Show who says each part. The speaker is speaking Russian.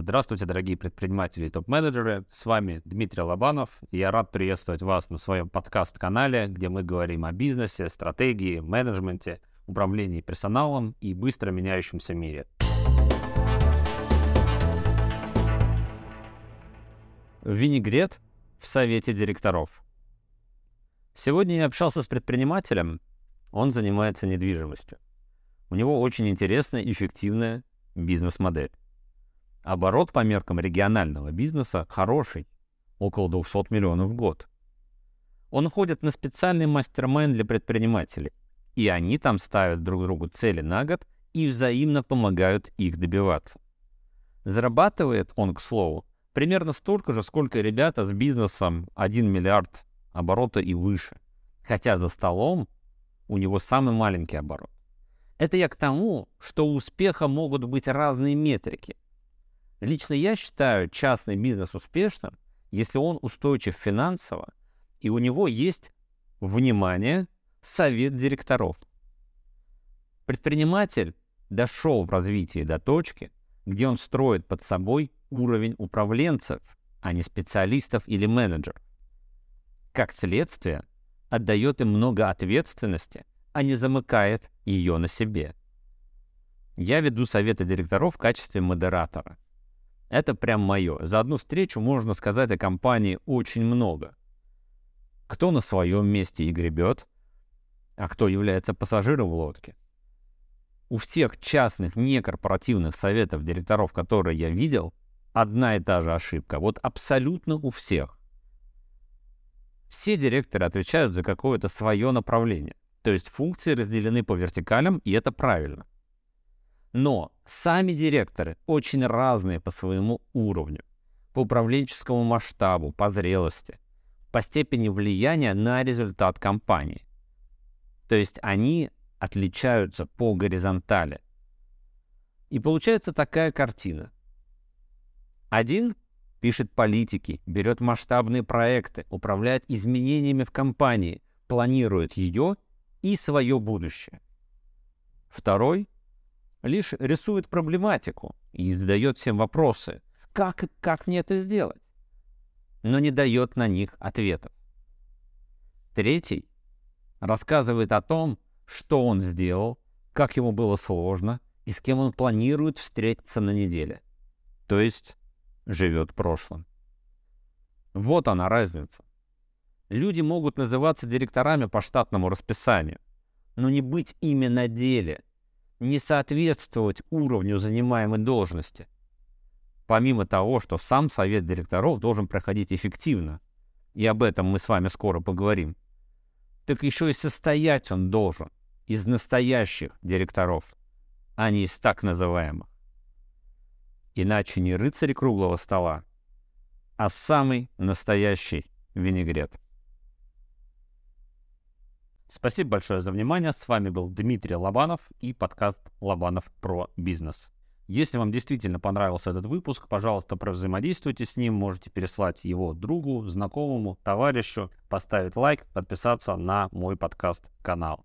Speaker 1: Здравствуйте, дорогие предприниматели и топ-менеджеры. С вами Дмитрий Лобанов. Я рад приветствовать вас на своем подкаст-канале, где мы говорим о бизнесе, стратегии, менеджменте, управлении персоналом и быстро меняющемся мире. Винегрет в совете директоров. Сегодня я общался с предпринимателем. Он занимается недвижимостью. У него очень интересная и эффективная бизнес-модель. Оборот по меркам регионального бизнеса хороший, около 200 миллионов в год. Он ходит на специальный мастер-майн для предпринимателей, и они там ставят друг другу цели на год и взаимно помогают их добиваться. Зарабатывает он, к слову, примерно столько же, сколько ребята с бизнесом 1 миллиард оборота и выше. Хотя за столом у него самый маленький оборот. Это я к тому, что у успеха могут быть разные метрики. Лично я считаю частный бизнес успешным, если он устойчив финансово, и у него есть, внимание, совет директоров. Предприниматель дошел в развитии до точки, где он строит под собой уровень управленцев, а не специалистов или менеджеров. Как следствие, отдает им много ответственности – а не замыкает ее на себе. Я веду советы директоров в качестве модератора. Это прям мое. За одну встречу можно сказать о компании очень много. Кто на своем месте и гребет, а кто является пассажиром в лодке. У всех частных некорпоративных советов директоров, которые я видел, одна и та же ошибка. Вот абсолютно у всех. Все директоры отвечают за какое-то свое направление. То есть функции разделены по вертикалям, и это правильно. Но сами директоры очень разные по своему уровню, по управленческому масштабу, по зрелости, по степени влияния на результат компании. То есть они отличаются по горизонтали. И получается такая картина. Один пишет политики, берет масштабные проекты, управляет изменениями в компании, планирует ее и свое будущее. Второй лишь рисует проблематику и задает всем вопросы, как, как мне это сделать, но не дает на них ответов. Третий рассказывает о том, что он сделал, как ему было сложно и с кем он планирует встретиться на неделе. То есть живет прошлым. Вот она разница. Люди могут называться директорами по штатному расписанию, но не быть ими на деле, не соответствовать уровню занимаемой должности. Помимо того, что сам совет директоров должен проходить эффективно, и об этом мы с вами скоро поговорим, так еще и состоять он должен из настоящих директоров, а не из так называемых. Иначе не рыцарь круглого стола, а самый настоящий винегрет. Спасибо большое за внимание. С вами был Дмитрий Лобанов и подкаст Лобанов про бизнес. Если вам действительно понравился этот выпуск, пожалуйста, взаимодействуйте с ним. Можете переслать его другу, знакомому, товарищу, поставить лайк, подписаться на мой подкаст-канал.